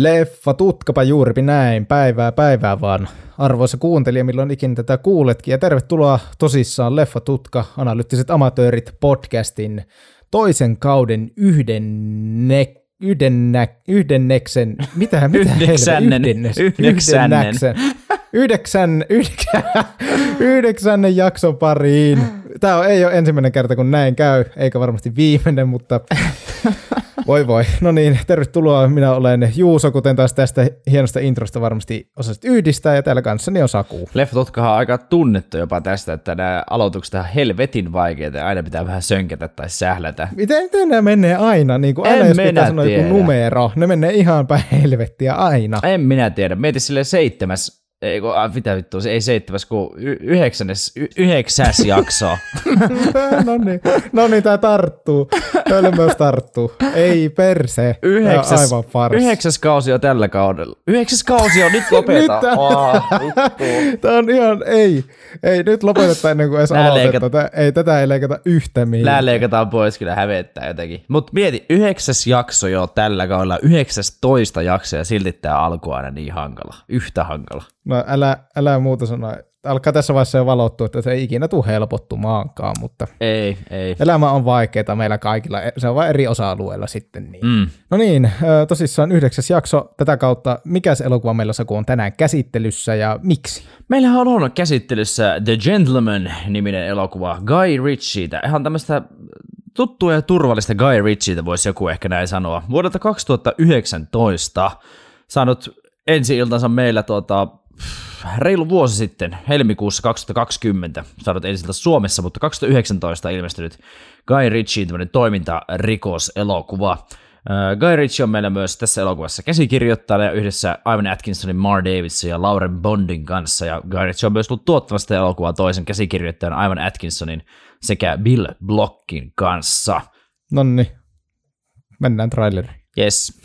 Leffa tutkapa juuripi näin, päivää päivää vaan. Arvoisa kuuntelija, milloin ikinä tätä kuuletkin, ja tervetuloa tosissaan Leffa Tutka, analyyttiset amatöörit podcastin toisen kauden yhdenne, yhdennä, yhdenneksen, mitä, mitä Yhdeksännen. Yhdennes, Yhdeksännen. Yhdeksän, yhdeksän, yhdeksännen jakson pariin. Tämä on, ei ole ensimmäinen kerta, kun näin käy, eikä varmasti viimeinen, mutta voi voi. No niin, tervetuloa. Minä olen Juuso, kuten taas tästä hienosta introsta varmasti osasit yhdistää, ja täällä kanssani on Saku. Leffa Tutkahan on aika tunnettu jopa tästä, että nämä aloitukset on helvetin vaikeita ja aina pitää vähän sönkätä tai sählätä. Miten, miten nämä menee aina? Niin kuin aina En jos minä pitää sanoa joku numero, ne menee ihan päin helvettiä aina. En minä tiedä. Mieti sille seitsemäs, ei kun, ah, mitä vittua, se ei seitsemäs, kun y- yhdeksännes, y- yhdeksäs jakso. no niin, no niin, tää tarttuu. Hölmöys tarttuu. Ei perse. Tää Yhdeksäs, aivan farsi. yhdeksäs kausi on tällä kaudella. Yhdeksäs kausi on, nyt lopeta. Nyt- oh, vittu. Tää on ihan, ei, ei, nyt lopetetaan ennen kuin edes Nää aloitetaan. Tää, ei, tätä ei leikata yhtä mihinkään. Lää leikataan pois, kyllä hävettää jotenkin. Mutta mieti, yhdeksäs jakso jo tällä kaudella, yhdeksäs toista jakso ja silti tämä alku aina niin hankala. Yhtä hankala. No älä, älä muuta sanoa. Alkaa tässä vaiheessa jo valottua, että se ei ikinä tule helpottumaankaan, mutta Ei, ei. elämä on vaikeaa meillä kaikilla. Se on vain eri osa-alueilla sitten. Niin. Mm. No niin, tosissaan yhdeksäs jakso tätä kautta. Mikä se elokuva meillä Saku on tänään käsittelyssä ja miksi? Meillähän on ollut käsittelyssä The Gentleman-niminen elokuva Guy Ritchietä. Ihan tämmöistä tuttua ja turvallista Guy Ritchietä voisi joku ehkä näin sanoa. Vuodelta 2019 saanut ensi iltansa meillä tuota, reilu vuosi sitten, helmikuussa 2020, saanut ensi iltansa Suomessa, mutta 2019 ilmestynyt Guy Ritchie tämmöinen toimintarikoselokuva. Äh, Guy Ritchie on meillä myös tässä elokuvassa käsikirjoittajana ja yhdessä Ivan Atkinsonin, Mar Davidson ja Lauren Bondin kanssa. Ja Guy Ritchie on myös ollut tuottamassa tätä elokuvaa toisen käsikirjoittajan Ivan Atkinsonin sekä Bill Blockin kanssa. No niin, mennään traileriin. Yes.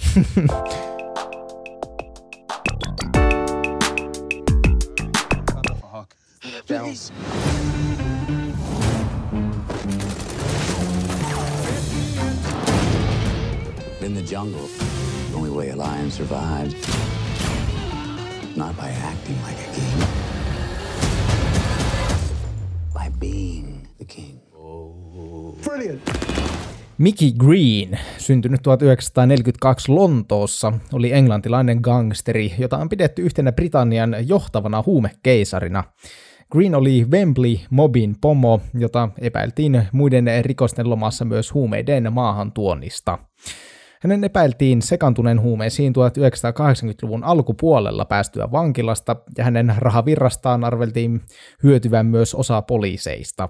jungle, the only way a lion survives, not by acting like a king, by being the king. Mickey Green, syntynyt 1942 Lontoossa, oli englantilainen gangsteri, jota on pidetty yhtenä Britannian johtavana huumekeisarina. Green oli Wembley Mobin pomo, jota epäiltiin muiden rikosten lomassa myös huumeiden maahantuonnista. Hänen epäiltiin sekantuneen huumeisiin 1980-luvun alkupuolella päästyä vankilasta, ja hänen rahavirrastaan arveltiin hyötyvän myös osa poliiseista.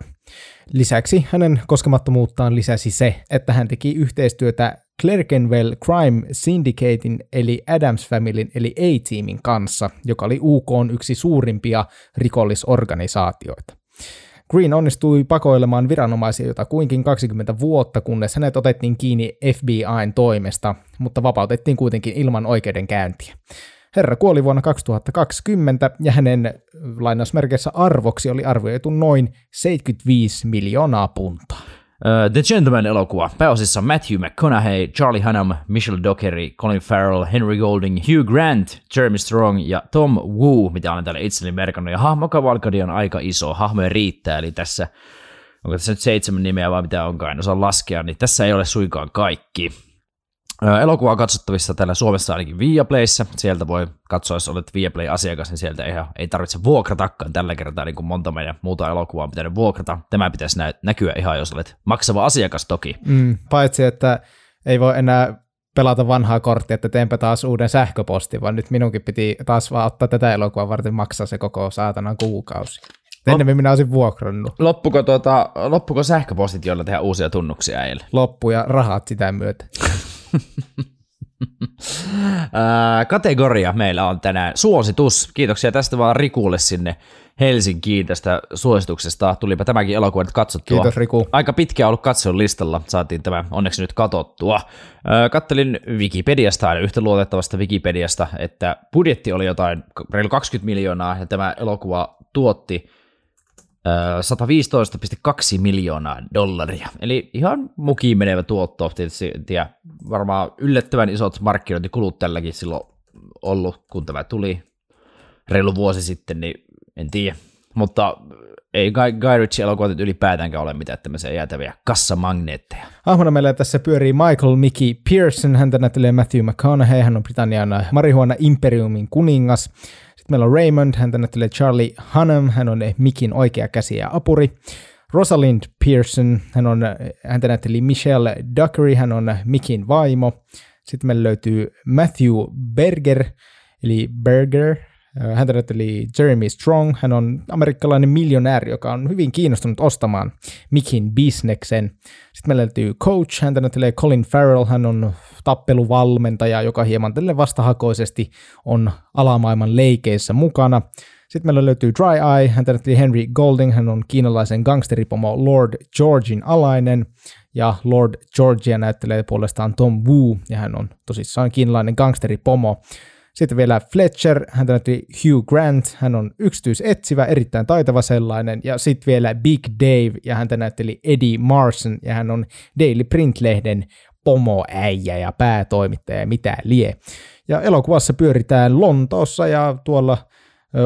Lisäksi hänen koskemattomuuttaan lisäsi se, että hän teki yhteistyötä Clerkenwell Crime Syndicatein eli Adams Familyn eli A-Teamin kanssa, joka oli UK yksi suurimpia rikollisorganisaatioita. Green onnistui pakoilemaan viranomaisia jota kuinkin 20 vuotta, kunnes hänet otettiin kiinni FBIn toimesta, mutta vapautettiin kuitenkin ilman oikeudenkäyntiä. Herra kuoli vuonna 2020 ja hänen lainausmerkeissä arvoksi oli arvioitu noin 75 miljoonaa puntaa. Uh, The Gentleman-elokuva. Pääosissa Matthew McConaughey, Charlie Hunnam, Michelle Dockery, Colin Farrell, Henry Golding, Hugh Grant, Jeremy Strong ja Tom Wu, mitä olen täällä itselleni merkannut. Ja hahmokavalkadi on aika iso, hahmoja riittää, eli tässä, onko tässä nyt seitsemän nimeä vai mitä onkaan, en osaa laskea, niin tässä ei ole suinkaan kaikki. Elokuva on katsottavissa täällä Suomessa ainakin Viaplayssä. Sieltä voi katsoa, jos olet Viaplay-asiakas, niin sieltä ei, ihan- ei tarvitse vuokratakaan tällä kertaa, niin kuin monta meidän muuta elokuvaa on pitänyt vuokrata. Tämä pitäisi nä- näkyä ihan, jos olet maksava asiakas toki. Mm, paitsi, että ei voi enää pelata vanhaa korttia, että teenpä taas uuden sähköpostin, vaan nyt minunkin piti taas vaan ottaa tätä elokuvaa varten maksaa se koko saatanan kuukausi. Ennen minä olisin vuokrannut. Loppuko, tuota, loppuko sähköpostit, joilla tehdään uusia tunnuksia eilen? Loppu ja rahat sitä myötä. Kategoria meillä on tänään suositus. Kiitoksia tästä vaan Rikulle sinne Helsinkiin tästä suosituksesta. Tulipa tämäkin elokuva nyt katsottua. Kiitos Riku. Aika pitkään ollut katselun listalla, saatiin tämä onneksi nyt katottua. Kattelin Wikipediasta, aina yhtä luotettavasta Wikipediasta, että budjetti oli jotain reilu 20 miljoonaa, ja tämä elokuva tuotti 115,2 miljoonaa dollaria. Eli ihan mukiin menevä tuotto. Tietysti tiedä, varmaan yllättävän isot markkinointikulut tälläkin silloin ollut, kun tämä tuli reilu vuosi sitten, niin en tiedä. Mutta ei Guy, Guy Ritchie-elokuvat ylipäätäänkään ole mitään tämmöisiä jäätäviä kassamagneetteja. Hahmona meillä tässä pyörii Michael Mickey Pearson, häntä näyttelee Matthew McConaughey, hän on Britannian marihuana imperiumin kuningas. Sitten meillä on Raymond, häntä näyttelee Charlie Hunnam, hän on Mickin oikea käsi ja apuri. Rosalind Pearson, hän on, häntä näytteli Michelle Dockery, hän on Mickin vaimo. Sitten meillä löytyy Matthew Berger, eli Berger, Häntä näytteli Jeremy Strong. Hän on amerikkalainen miljonääri, joka on hyvin kiinnostunut ostamaan Mikin bisneksen. Sitten meillä löytyy Coach. Häntä näyttelee Colin Farrell. Hän on tappeluvalmentaja, joka hieman tälle vastahakoisesti on alamaailman leikeissä mukana. Sitten meillä löytyy Dry Eye, hän näytteli Henry Golding, hän on kiinalaisen gangsteripomo Lord Georgin alainen, ja Lord Georgia näyttelee puolestaan Tom Wu, ja hän on tosissaan kiinalainen gangsteripomo. Sitten vielä Fletcher, hän näytti Hugh Grant, hän on yksityisetsivä, erittäin taitava sellainen. Ja sitten vielä Big Dave, ja hän näytteli Eddie Marson, ja hän on Daily Print-lehden pomoäijä ja päätoimittaja, mitä lie. Ja elokuvassa pyöritään Lontoossa ja tuolla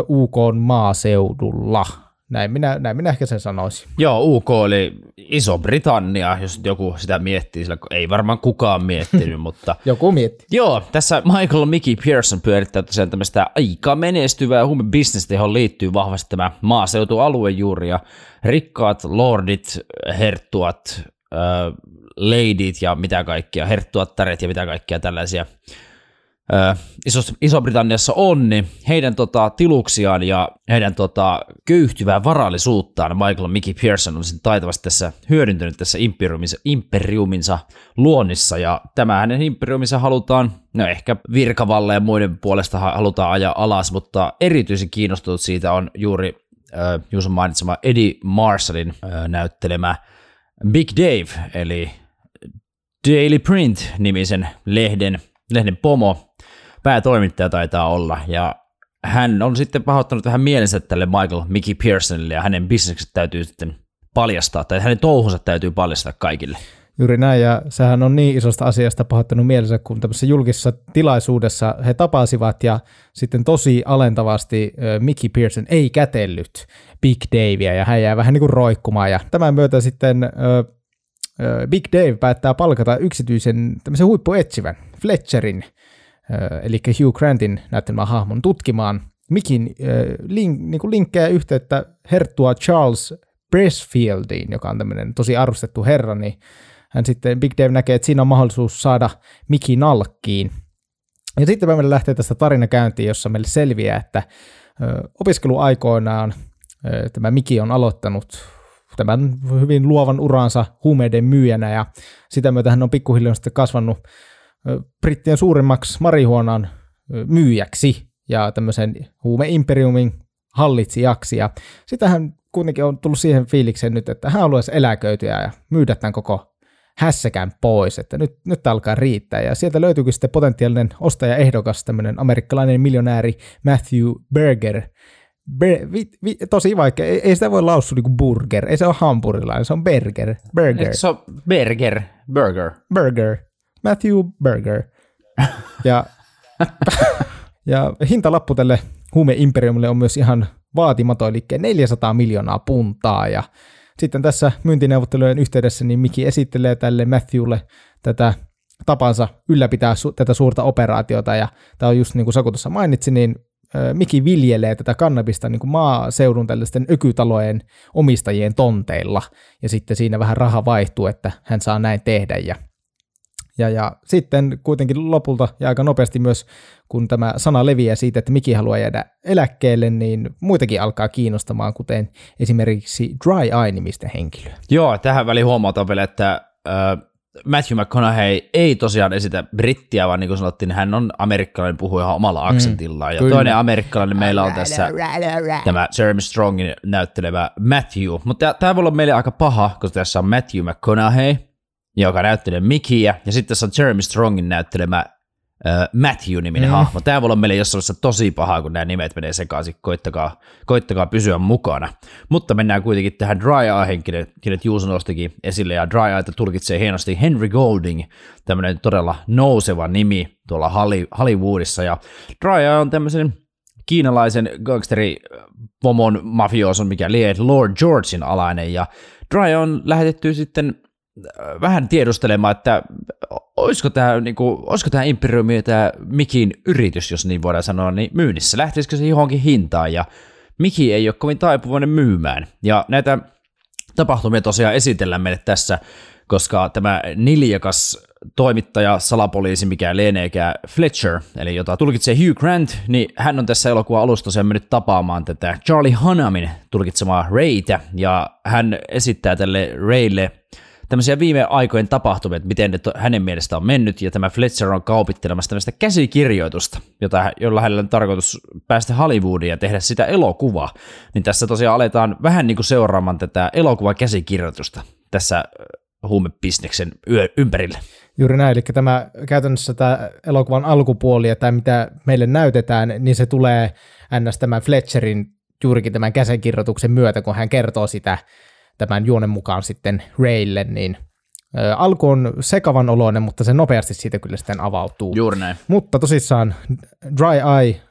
UK maaseudulla. Näin minä, näin minä ehkä sen sanoisin. Joo, UK oli Iso-Britannia, jos joku sitä miettii, sillä ei varmaan kukaan miettinyt, mutta... joku mietti. Joo, tässä Michael Mickey Pearson pyörittää tosiaan tämmöistä aika menestyvää huumebisnestä, johon liittyy vahvasti tämä maaseutualue juuri, ja rikkaat lordit, herttuat, äh, ladit ja mitä kaikkia, herttuattaret ja mitä kaikkia tällaisia Iso- Iso-Britanniassa on, niin heidän tota, tiluksiaan ja heidän tota, köyhtyvää varallisuuttaan Michael Mickey Pearson on taitavasti tässä hyödyntänyt tässä imperiuminsa, imperiuminsa luonnissa, ja tämä hänen imperiuminsa halutaan, no ehkä virkavalle ja muiden puolesta halutaan ajaa alas, mutta erityisen kiinnostunut siitä on juuri äh, Juuson mainitsema Eddie Marshallin äh, näyttelemä Big Dave, eli Daily Print-nimisen lehden, lehden pomo, päätoimittaja taitaa olla, ja hän on sitten pahoittanut vähän mielensä tälle Michael Mickey Pearsonille, ja hänen bisnekset täytyy sitten paljastaa, tai hänen touhunsa täytyy paljastaa kaikille. Juuri näin, ja sehän on niin isosta asiasta pahoittanut mielensä, kun tämmöisessä julkisessa tilaisuudessa he tapasivat, ja sitten tosi alentavasti Mickey Pearson ei kätellyt Big Davea, ja hän jää vähän niin kuin roikkumaan, ja tämän myötä sitten Big Dave päättää palkata yksityisen tämmöisen huippuetsivän Fletcherin eli Hugh Grantin näyttelemään hahmon tutkimaan Mikin link, niin kuin linkkejä yhteyttä herttua Charles Bresfieldiin, joka on tämmöinen tosi arvostettu herra, niin hän sitten, Big Dave näkee, että siinä on mahdollisuus saada Miki nalkkiin. Ja sitten meille lähtee tästä tarina käyntiin, jossa meille selviää, että opiskeluaikoinaan tämä Miki on aloittanut tämän hyvin luovan uransa huumeiden myyjänä ja sitä myötä hän on pikkuhiljaa sitten kasvanut brittien suurimmaksi marihuonan myyjäksi ja tämmöisen huumeimperiumin hallitsijaksi. Ja sitä hän kuitenkin on tullut siihen fiilikseen nyt, että hän haluaisi eläköityä ja myydä tämän koko hässäkään pois, että nyt, nyt alkaa riittää. Ja sieltä löytyykin sitten potentiaalinen ostajaehdokas, tämmöinen amerikkalainen miljonääri Matthew Berger. Ber, vi, vi, tosi vaikea, ei, ei sitä voi lausua niin kuin burger, ei se ole hampurilainen, se on burger. Burger. Se on burger, burger. Burger. Matthew Berger. Ja, ja hintalappu tälle huumeimperiumille on myös ihan vaatimaton, eli 400 miljoonaa puntaa. Ja sitten tässä myyntineuvottelujen yhteydessä niin Miki esittelee tälle Matthewlle tätä tapansa ylläpitää su- tätä suurta operaatiota, ja tämä on just niin kuin Saku tuossa mainitsi, niin Miki viljelee tätä kannabista niin kuin maaseudun tällaisten ökytalojen omistajien tonteilla, ja sitten siinä vähän raha vaihtuu, että hän saa näin tehdä, ja ja, ja sitten kuitenkin lopulta ja aika nopeasti myös, kun tämä sana leviää siitä, että Miki haluaa jäädä eläkkeelle, niin muitakin alkaa kiinnostamaan, kuten esimerkiksi Dry Eye-nimistä henkilöä. Joo, tähän väliin huomataan vielä, että äh, Matthew McConaughey ei tosiaan esitä brittiä, vaan niin kuin sanottiin, hän on amerikkalainen puhuja ihan omalla mm, aksentillaan. Mm, ja kyllä. toinen amerikkalainen meillä on tässä tämä Jeremy Strongin näyttelevä Matthew. Mutta tämä voi olla meille aika paha, koska tässä on Matthew McConaughey, joka näyttelee Mikiä, ja sitten tässä on Jeremy Strongin näyttelemä Matthew-niminen mm. hahmo. Tämä voi olla meille jossain vaiheessa tosi pahaa, kun nämä nimet menee sekaisin. Koittakaa, koittakaa pysyä mukana. Mutta mennään kuitenkin tähän Dry Eyeen, kenet Juuso nostikin esille. Ja Dry Eye tulkitsee hienosti Henry Golding, tämmöinen todella nouseva nimi tuolla Hollywoodissa. Ja Dry Eye on tämmöisen kiinalaisen gangsteri pomon mafioson, mikä lie Lord Georgein alainen. Ja Dry on lähetetty sitten vähän tiedustelemaan, että olisiko tämä, niin kuin, olisiko tämä Imperiumi tämä Mikin yritys, jos niin voidaan sanoa, niin myynnissä. Lähtisikö se johonkin hintaan ja Miki ei ole kovin taipuvainen myymään. Ja näitä tapahtumia tosiaan esitellään meille tässä, koska tämä niljakas toimittaja, salapoliisi, mikä lieneekään Fletcher, eli jota tulkitsee Hugh Grant, niin hän on tässä elokuvan alusta tosiaan mennyt tapaamaan tätä Charlie Hunamin tulkitsemaa Raytä, ja hän esittää tälle Raylle tämmöisiä viime aikojen tapahtumia, että miten ne to, hänen mielestä on mennyt, ja tämä Fletcher on kaupittelemassa tämmöistä käsikirjoitusta, jota, jolla hänellä on tarkoitus päästä Hollywoodiin ja tehdä sitä elokuvaa. Niin tässä tosiaan aletaan vähän niin kuin seuraamaan tätä elokuvan käsikirjoitusta tässä huumebisneksen ympärille. Juuri näin, eli tämä käytännössä tämä elokuvan alkupuoli ja tämä mitä meille näytetään, niin se tulee ns. tämän Fletcherin juurikin tämän käsikirjoituksen myötä, kun hän kertoo sitä tämän juonen mukaan sitten Raylle, niin ä, alku on sekavan oloinen, mutta se nopeasti siitä kyllä sitten avautuu. Juuri näin. Mutta tosissaan Dry Eye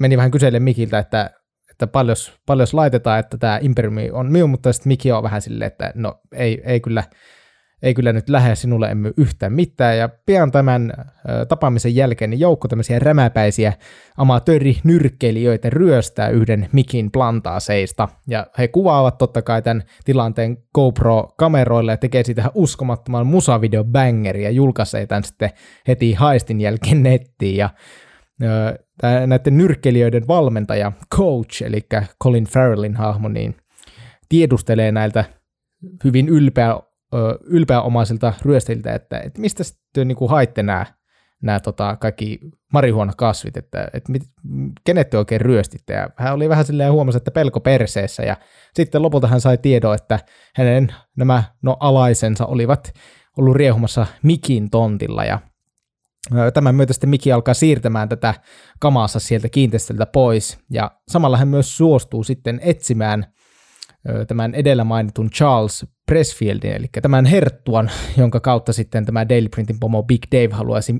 meni vähän kyselle Mikiltä, että, että paljon, paljon laitetaan, että tämä Imperiumi on minun, mutta sitten Miki on vähän silleen, että no ei, ei kyllä – ei kyllä nyt lähde sinulle emme yhtään mitään, ja pian tämän tapaamisen jälkeen niin joukko tämmöisiä rämäpäisiä amatöörinyrkkeilijöitä ryöstää yhden Mikin plantaaseista, ja he kuvaavat totta kai tämän tilanteen GoPro-kameroille ja tekee siitä uskomattoman musavideo bangeri ja julkaisee tämän sitten heti haistin jälkeen nettiin, ja näiden nyrkkeilijöiden valmentaja, coach, eli Colin Farrellin hahmo, niin tiedustelee näiltä hyvin ylpeä ylpeäomaisilta ryöstiltä, että, että mistä sitten niin haitte nämä, nämä tota, kaikki marihuonakasvit, että, että mit, kenet te oikein ryöstitte. Ja hän oli vähän silleen huomasi, että pelko perseessä ja sitten lopulta hän sai tiedon, että hänen nämä no, alaisensa olivat ollut riehumassa Mikin tontilla ja Tämän myötä sitten Miki alkaa siirtämään tätä kamaassa sieltä kiinteistöltä pois, ja samalla hän myös suostuu sitten etsimään tämän edellä mainitun Charles Pressfieldin, eli tämän herttuan, jonka kautta sitten tämä Daily Printin pomo Big Dave haluaisi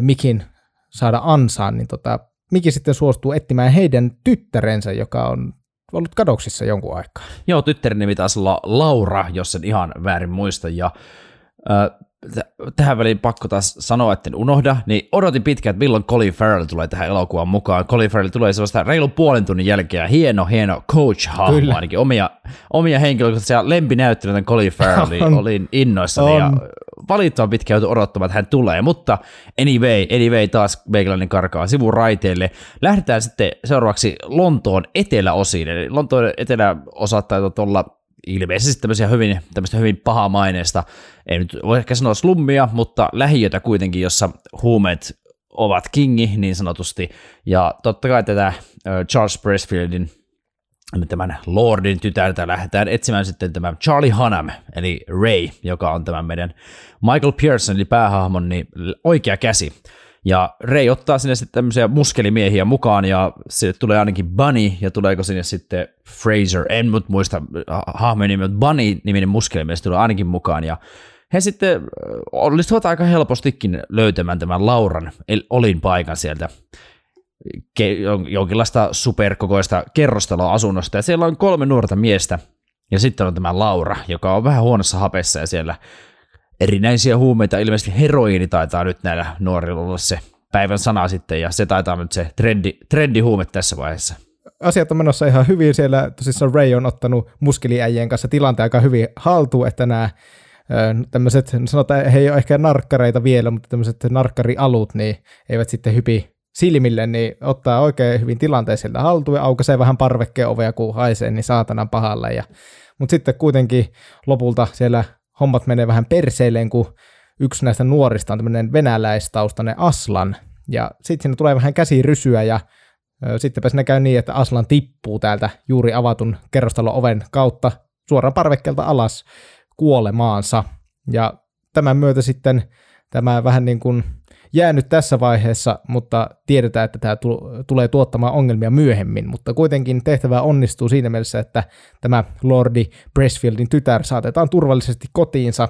Mikin saada ansaan, niin tota, Miki sitten suostuu etsimään heidän tyttärensä, joka on ollut kadoksissa jonkun aikaa. Joo, tyttären nimi taisi olla Laura, jos en ihan väärin muista, ja äh, tähän väliin pakko taas sanoa, että en unohda, niin odotin pitkään, että milloin Colin Farrell tulee tähän elokuvaan mukaan. Colin Farrell tulee sellaista reilun puolen tunnin jälkeen, hieno, hieno coach-hahmo, ainakin omia, omia henkilökohtaisia lempinäyttelyitä Colin Farrell, on, olin innoissani on. ja valittavan pitkään joutui odottamaan, että hän tulee, mutta anyway, anyway taas meikäläinen karkaa sivun raiteille. Lähdetään sitten seuraavaksi Lontoon eteläosiin, eli Lontoon eteläosat taitaa olla ilmeisesti tämmöisiä hyvin, tämmöistä hyvin pahaa maineesta, ei nyt voi ehkä sanoa slummia, mutta lähiötä kuitenkin, jossa huumeet ovat kingi niin sanotusti, ja totta kai tätä Charles Pressfieldin tämän Lordin tytärtä lähdetään etsimään sitten tämä Charlie Hunnam, eli Ray, joka on tämän meidän Michael Pearson, eli päähahmon, niin oikea käsi. Ja Ray ottaa sinne sitten tämmöisiä muskelimiehiä mukaan ja sinne tulee ainakin Bunny ja tuleeko sinne sitten Fraser, en mut muista hahmojen nimi, mutta Bunny-niminen muskelimies tulee ainakin mukaan. Ja he sitten onnistuvat aika helpostikin löytämään tämän Lauran. Olin paikan sieltä. Jonkinlaista superkokoista kerrostaloasunnosta ja siellä on kolme nuorta miestä. Ja sitten on tämä Laura, joka on vähän huonossa hapessa ja siellä erinäisiä huumeita, ilmeisesti heroiini taitaa nyt näillä nuorilla olla se päivän sana sitten, ja se taitaa nyt se trendi, trendihuume tässä vaiheessa. Asiat on menossa ihan hyvin, siellä tosissaan Ray on ottanut muskeliäjien kanssa tilanteen aika hyvin haltuun, että nämä tämmöiset, sanotaan, he ei ole ehkä narkkareita vielä, mutta tämmöiset narkkarialut, niin eivät sitten hypi silmille, niin ottaa oikein hyvin tilanteen sieltä haltuun ja aukaisee vähän parvekkeen ovea, kun haisee, niin saatanan pahalle. Ja, mutta sitten kuitenkin lopulta siellä hommat menee vähän perseilleen, kun yksi näistä nuorista on tämmöinen venäläistaustainen Aslan, ja sitten siinä tulee vähän käsirysyä, ja sittenpä siinä käy niin, että Aslan tippuu täältä juuri avatun kerrostalon oven kautta suoraan parvekkeelta alas kuolemaansa. Ja tämän myötä sitten tämä vähän niin kuin jäänyt tässä vaiheessa, mutta tiedetään, että tämä tulee tuottamaan ongelmia myöhemmin, mutta kuitenkin tehtävä onnistuu siinä mielessä, että tämä Lordi Bressfieldin tytär saatetaan turvallisesti kotiinsa,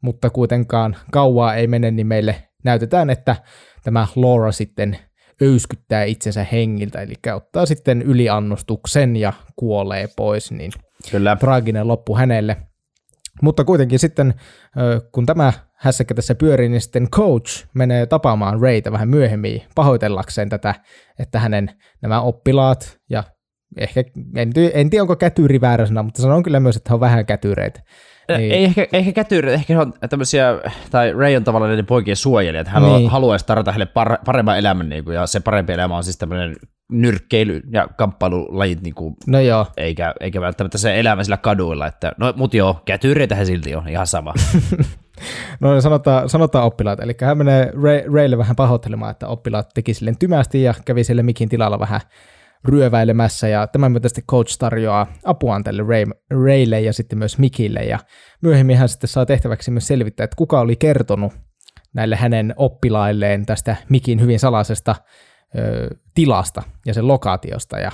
mutta kuitenkaan kauaa ei mene, niin meille näytetään, että tämä Laura sitten öyskyttää itsensä hengiltä, eli ottaa sitten yliannostuksen ja kuolee pois, niin Kyllä. traaginen loppu hänelle. Mutta kuitenkin sitten, kun tämä hässäkkä tässä pyörii, niin sitten coach menee tapaamaan Rayta vähän myöhemmin pahoitellakseen tätä, että hänen nämä oppilaat ja ehkä, en, en tiedä onko kätyri väärä sana, mutta sanon kyllä myös, että he on vähän kätyreitä. Niin. Ei ehkä, ehkä kätyri, ehkä he on tämmöisiä, tai Ray on tavallaan niiden poikien suojelija, että hän niin. haluaisi tarjota heille par, paremman elämän, niin kuin, ja se parempi elämä on siis tämmöinen nyrkkeily- ja kamppailulajit, niin kuin, no joo. Eikä, eikä välttämättä se elämä sillä kaduilla, että no mut joo, kätyreitä he silti on, ihan sama. no sanotaan, sanotaan oppilaat, eli hän menee Ray, Raylle vähän pahoittelemaan, että oppilaat teki silleen tymästi ja kävi sille mikin tilalla vähän ryöväilemässä. Ja tämän myötä sitten coach tarjoaa apuaan tälle Ray, Raylle ja sitten myös Mikille. Ja myöhemmin hän sitten saa tehtäväksi myös selvittää, että kuka oli kertonut näille hänen oppilailleen tästä Mikin hyvin salaisesta ö, tilasta ja sen lokaatiosta. Ja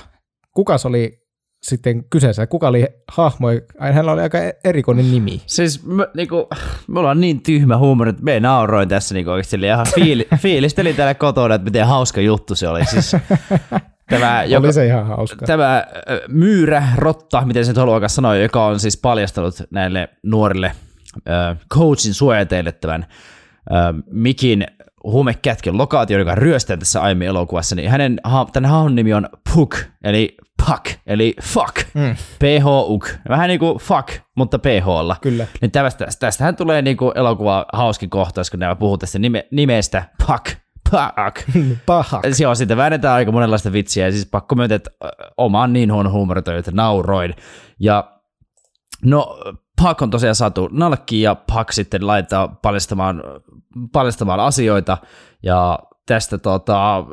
kuka oli sitten kyseessä, kuka oli hahmo, hänellä oli aika erikoinen nimi. Siis me, niinku, me ollaan niin tyhmä huumori, että me nauroin tässä niinku oikeasti ihan fiili, fiilistelin täällä kotona, että miten hauska juttu se oli. Siis, Tämä, joka, Oli se ihan hauska. Tämä myyrä, rotta, miten se Toluakas sanoi, joka on siis paljastanut näille nuorille äh, coachin suojateille tämän äh, Mikin huumekätken lokaatio, joka ryöstää tässä aiemmin elokuvassa, niin hänen, tämän hahmon nimi on Puck, eli Puck, eli fuck, mm. P-H-U-K, vähän niin kuin fuck, mutta PH-lla. Kyllä. Niin tästä, tästähän tulee niin kuin elokuva hauskin kohtaus, kun nämä puhuu tästä nime, nimestä Puck, Pahak. Pahak. Joo, sitten väännetään aika monenlaista vitsiä, ja siis pakko myöntää, että oma on niin huono huumoriton, että nauroin. Ja no, Pak on tosiaan saatu nalkkiin, ja Pak sitten laittaa paljastamaan, paljastamaan asioita, ja tästä tota,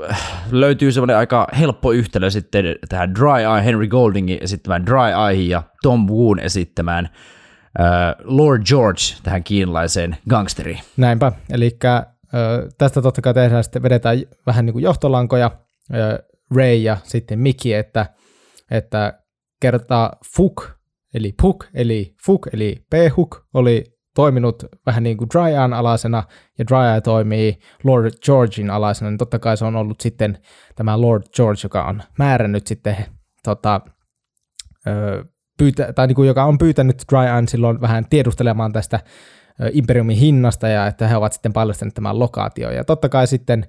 löytyy semmoinen aika helppo yhtälö sitten tähän Dry Eye, Henry Goldingin esittämään Dry Eye ja Tom Woon esittämään uh, Lord George tähän kiinalaiseen gangsteriin. Näinpä, eli tästä totta kai tehdään sitten, vedetään vähän niin kuin johtolankoja, Ray ja sitten Miki, että, että kertaa Fuk, eli Puk, eli Fuk, eli P-Hook oli toiminut vähän niin kuin Dryan alaisena, ja Drya toimii Lord Georgein alaisena, niin totta kai se on ollut sitten tämä Lord George, joka on määrännyt sitten tota, pyytä, tai niin kuin, joka on pyytänyt Dryan silloin vähän tiedustelemaan tästä Imperiumin hinnasta ja että he ovat sitten paljastaneet tämän lokaatio. Ja totta kai sitten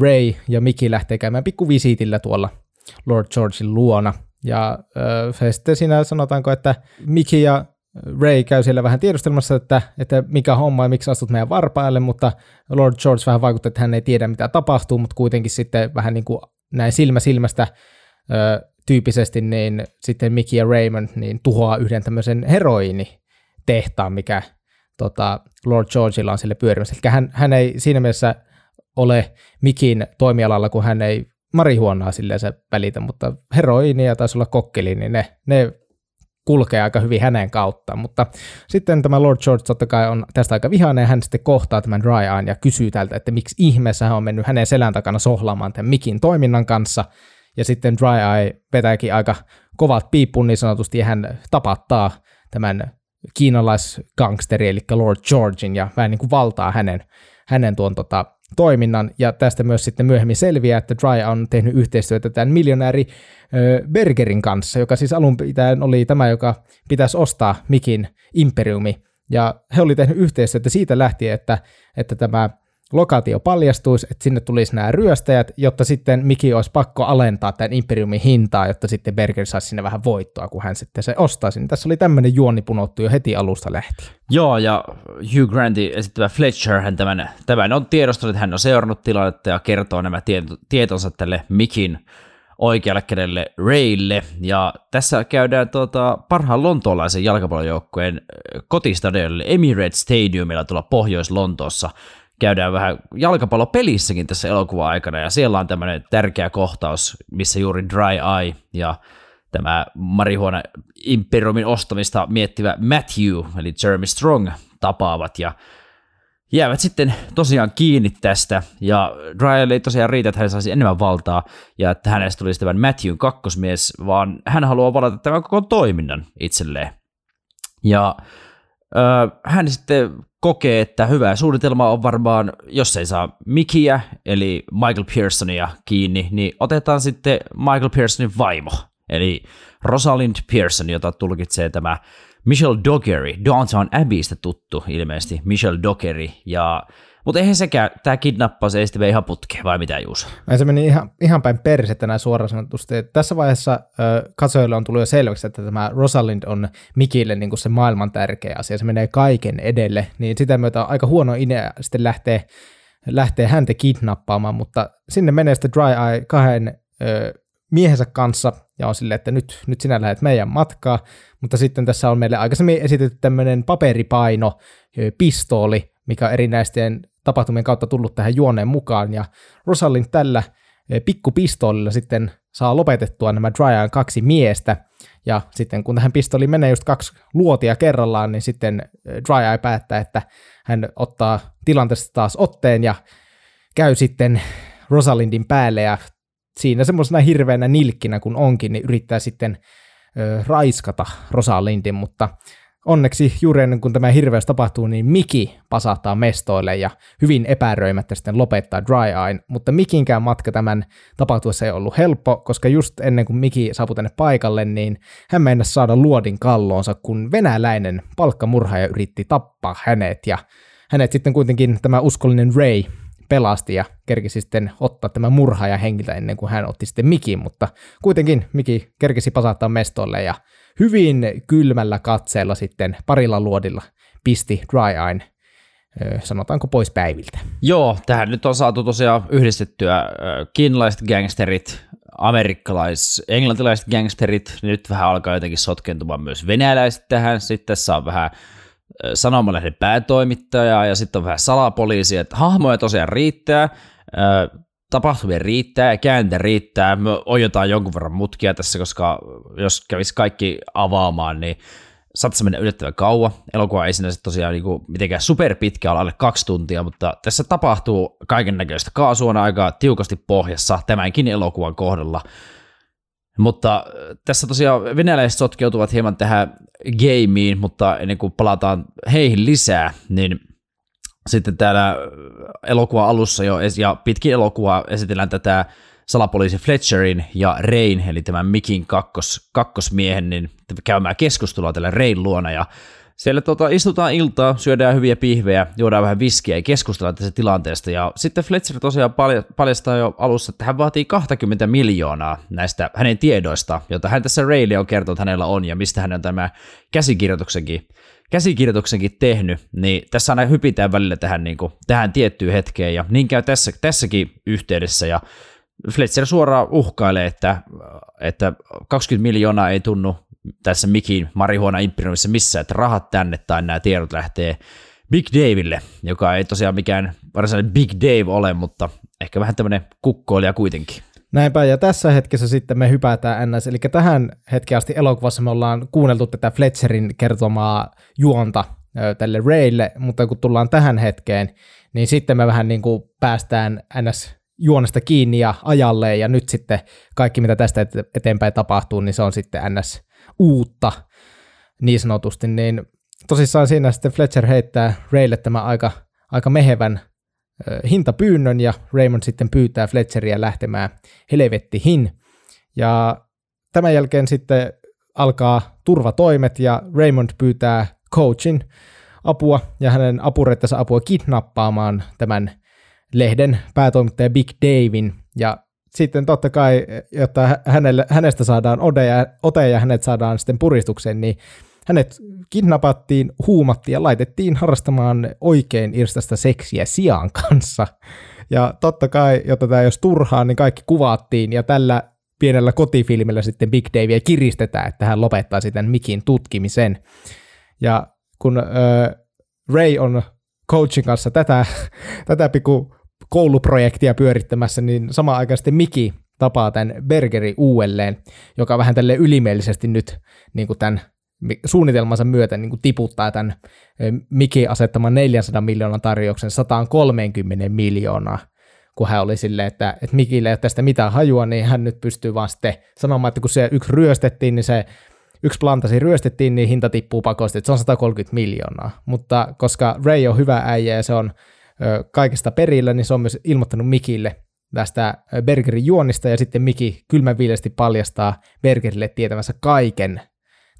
Ray ja Miki lähtee käymään visiitillä tuolla Lord Georgein luona. Ja äh, sitten siinä sanotaanko, että Miki ja Ray käy siellä vähän tiedustelmassa, että, että mikä homma ja miksi astut meidän varpaille, mutta Lord George vähän vaikuttaa, että hän ei tiedä mitä tapahtuu, mutta kuitenkin sitten vähän niin kuin näin silmä silmästä ö, tyyppisesti, niin sitten Mickey ja Raymond niin tuhoaa yhden tämmöisen heroini tehtaan, mikä tota, Lord Georgeilla on sille pyörimässä. Eli hän, hän ei siinä mielessä ole mikin toimialalla, kun hän ei marihuonaa silleen se välitä, mutta heroiini ja taisi olla kokkeli, niin ne, ne kulkee aika hyvin hänen kauttaan, mutta sitten tämä Lord George totta kai on tästä aika vihainen ja hän sitten kohtaa tämän Dry Eye ja kysyy tältä, että miksi ihmeessä hän on mennyt hänen selän takana sohlaamaan tämän Mikin toiminnan kanssa, ja sitten Dry Eye vetääkin aika kovat piippun niin sanotusti, ja hän tapattaa tämän kiinalaisgangsteri, eli Lord Georgin, ja vähän niin kuin valtaa hänen, hänen tuon tota, toiminnan, ja tästä myös sitten myöhemmin selviää, että Dry on tehnyt yhteistyötä tämän miljonääri Bergerin kanssa, joka siis alun pitäen oli tämä, joka pitäisi ostaa Mikin imperiumi, ja he oli tehnyt yhteistyötä siitä lähtien, että, että tämä lokaatio paljastuisi, että sinne tulisi nämä ryöstäjät, jotta sitten Miki olisi pakko alentaa tämän Imperiumin hintaa, jotta sitten Berger saisi sinne vähän voittoa, kun hän sitten se ostaisi. Niin tässä oli tämmöinen juoni punottu jo heti alusta lähtien. Joo, ja Hugh Grantin esittävä Fletcher, hän tämän, tämän on tiedostanut, hän on seurannut tilannetta ja kertoo nämä tietonsa tälle Mikin oikealle kädelle Raylle, ja tässä käydään tuota, parhaan lontoolaisen jalkapallojoukkueen kotistadionille Emirates Stadiumilla tuolla Pohjois-Lontoossa, käydään vähän jalkapallopelissäkin tässä elokuva-aikana, ja siellä on tämmöinen tärkeä kohtaus, missä juuri Dry Eye ja tämä marihuona imperiumin ostamista miettivä Matthew, eli Jeremy Strong, tapaavat, ja jäävät sitten tosiaan kiinni tästä, ja Dryer ei tosiaan riitä, että hän saisi enemmän valtaa, ja että hänestä tulisi tämän Matthewn kakkosmies, vaan hän haluaa valata tämän koko toiminnan itselleen. Ja hän sitten kokee, että hyvä suunnitelma on varmaan, jos ei saa Mikiä, eli Michael Pearsonia kiinni, niin otetaan sitten Michael Pearsonin vaimo, eli Rosalind Pearson, jota tulkitsee tämä Michelle Dockery, Downtown Abbeystä tuttu ilmeisesti, Michelle Dockery, ja mutta eihän sekään, tämä kidnappaus ei sitten ihan putke, vai mitä Juuso? Se meni ihan, ihan päin persettä näin suoraan sanotusti. Tässä vaiheessa ö, katsojille on tullut jo selväksi, että tämä Rosalind on Mikille niin kuin se maailman tärkeä asia, se menee kaiken edelle, niin sitä myötä on aika huono idea sitten lähtee, lähtee häntä kidnappaamaan, mutta sinne menee sitten Dry Eye kahden ö, miehensä kanssa ja on silleen, että nyt, nyt sinä lähdet meidän matkaa, mutta sitten tässä on meille aikaisemmin esitetty tämmöinen paperipaino, pistooli, mikä on erinäisten tapahtumien kautta tullut tähän juoneen mukaan, ja Rosalind tällä pikkupistoolilla sitten saa lopetettua nämä Dryan kaksi miestä, ja sitten kun tähän pistooliin menee just kaksi luotia kerrallaan, niin sitten Dry päättää, että hän ottaa tilanteesta taas otteen ja käy sitten Rosalindin päälle. Ja siinä semmoisena hirveänä nilkkinä kun onkin, niin yrittää sitten ö, raiskata Rosalindin, mutta onneksi juuri ennen kuin tämä hirveys tapahtuu, niin Miki pasahtaa mestoille ja hyvin epäröimättä sitten lopettaa Dry Eye, mutta Mikinkään matka tämän tapahtuessa ei ollut helppo, koska just ennen kuin Miki saapui tänne paikalle, niin hän mennä saada luodin kalloonsa, kun venäläinen palkkamurhaaja yritti tappaa hänet. Ja hänet sitten kuitenkin tämä uskollinen Ray pelasti ja kerkisi sitten ottaa tämä murhaaja hengiltä ennen kuin hän otti sitten Mikin, mutta kuitenkin Miki kerkisi pasattaa mestolle ja hyvin kylmällä katseella sitten parilla luodilla pisti Dry Eye sanotaanko pois päiviltä. Joo, tähän nyt on saatu tosiaan yhdistettyä kiinalaiset gangsterit, amerikkalais, englantilaiset gangsterit, nyt vähän alkaa jotenkin sotkentumaan myös venäläiset tähän, sitten tässä on vähän sanomalehden päätoimittaja ja sitten on vähän salapoliisi, että hahmoja tosiaan riittää, tapahtumia riittää ja kääntä riittää. Me ojotaan jonkun verran mutkia tässä, koska jos kävisi kaikki avaamaan, niin saattaisi mennä yllättävän kauan. Elokuva ei sinänsä tosiaan niin kuin mitenkään superpitkä ole alle kaksi tuntia, mutta tässä tapahtuu kaiken näköistä kaasuona aika tiukasti pohjassa tämänkin elokuvan kohdalla. Mutta äh, tässä tosiaan venäläiset sotkeutuvat hieman tähän gameen, mutta ennen kuin palataan heihin lisää, niin sitten täällä elokuva alussa jo ja pitkin elokuvaa esitellään tätä salapoliisi Fletcherin ja Rain, eli tämän Mikin kakkos, kakkosmiehen, niin käymään keskustelua tällä Rain luona, ja siellä tota, istutaan iltaa, syödään hyviä pihvejä, juodaan vähän viskiä ja keskustellaan tästä tilanteesta. Ja sitten Fletcher tosiaan paljastaa jo alussa, että hän vaatii 20 miljoonaa näistä hänen tiedoista, jota hän tässä Rayleigh on kertonut, että hänellä on ja mistä hän on tämä käsikirjoituksenkin, käsikirjoituksenkin tehnyt. Niin tässä aina hypitään välillä tähän, niin kuin, tähän tiettyyn hetkeen ja niin käy tässä, tässäkin yhteydessä. Ja Fletcher suoraan uhkailee, että, että 20 miljoonaa ei tunnu tässä Mikin marihuona imperiumissa missään, että rahat tänne tai nämä tiedot lähtee Big Daville, joka ei tosiaan mikään varsinainen Big Dave ole, mutta ehkä vähän tämmöinen kukkoilija kuitenkin. Näinpä, ja tässä hetkessä sitten me hypätään NS, eli tähän hetken asti elokuvassa me ollaan kuunneltu tätä Fletcherin kertomaa juonta tälle Raylle, mutta kun tullaan tähän hetkeen, niin sitten me vähän niin kuin päästään NS. juonesta kiinni ja ajalle, ja nyt sitten kaikki, mitä tästä eteenpäin tapahtuu, niin se on sitten NS. uutta niin sanotusti, niin tosissaan siinä sitten Fletcher heittää Raylle tämä aika, aika mehevän hintapyynnön ja Raymond sitten pyytää Fletcheria lähtemään helvettihin. Ja tämän jälkeen sitten alkaa turvatoimet ja Raymond pyytää coachin apua ja hänen apureittansa apua kidnappaamaan tämän lehden päätoimittaja Big Davin ja sitten totta kai, jotta hänelle, hänestä saadaan ode ja, ote ja hänet saadaan sitten puristukseen, niin hänet kidnappattiin, huumattiin ja laitettiin harrastamaan oikein irstasta seksiä sijaan kanssa. Ja totta kai, jotta tämä jos turhaa, niin kaikki kuvattiin ja tällä pienellä kotifilmillä sitten Big Davea kiristetään, että hän lopettaa sitten Mikin tutkimisen. Ja kun äh, Ray on coachin kanssa tätä, tätä pikku kouluprojektia pyörittämässä, niin samaan aikaan sitten Miki tapaa tämän Bergeri uudelleen, joka vähän tälle ylimielisesti nyt niin kuin tämän suunnitelmansa myötä niin kuin tiputtaa tämän Miki asettaman 400 miljoonan tarjouksen 130 miljoonaa, kun hän oli silleen, että, että Mikille ei ole tästä mitään hajua, niin hän nyt pystyy vaan sitten sanomaan, että kun se yksi ryöstettiin, niin se yksi plantasi ryöstettiin, niin hinta tippuu pakosti, että se on 130 miljoonaa. Mutta koska Ray on hyvä äijä ja se on kaikesta perillä, niin se on myös ilmoittanut Mikille tästä Bergerin juonista, ja sitten Miki kylmänviilesti paljastaa Bergerille tietämänsä kaiken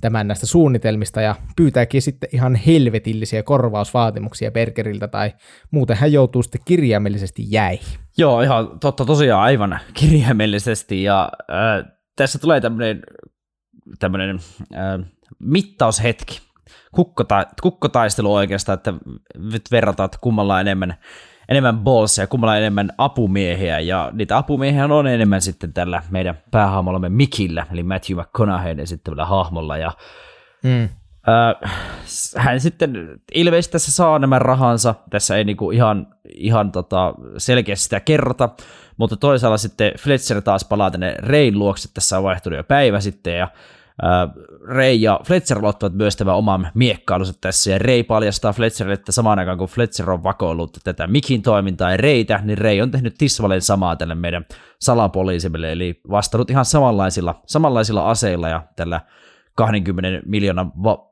tämän näistä suunnitelmista ja pyytääkin sitten ihan helvetillisiä korvausvaatimuksia Bergeriltä tai muuten hän joutuu sitten kirjaimellisesti jäi. Joo, ihan totta tosiaan aivan kirjaimellisesti ja äh, tässä tulee tämmöinen tämmöinen äh, mittaushetki, Kukkota, kukkotaistelu oikeastaan, että nyt verrataan, että kummalla on enemmän, enemmän ballsia, kummalla on enemmän apumiehiä, ja niitä apumiehiä on enemmän sitten tällä meidän päähahmollamme Mikillä, eli Matthew McConaughey esittävällä hahmolla, ja mm. äh, hän sitten ilmeisesti tässä saa nämä rahansa, tässä ei niinku ihan, ihan tota selkeästi sitä kerrota, mutta toisaalla sitten Fletcher taas palaa tänne Rein luokse, tässä on vaihtunut jo päivä sitten, ja Ray ja Fletcher aloittavat myös tämän oman miekkailunsa tässä, ja Ray paljastaa Fletcherille, että samaan aikaan kun Fletcher on vakoillut tätä Mikin toimintaa ja Raytä, niin Ray on tehnyt tisvalleen samaa tälle meidän salapoliisille, eli vastannut ihan samanlaisilla, samanlaisilla aseilla ja tällä 20 miljoonan va-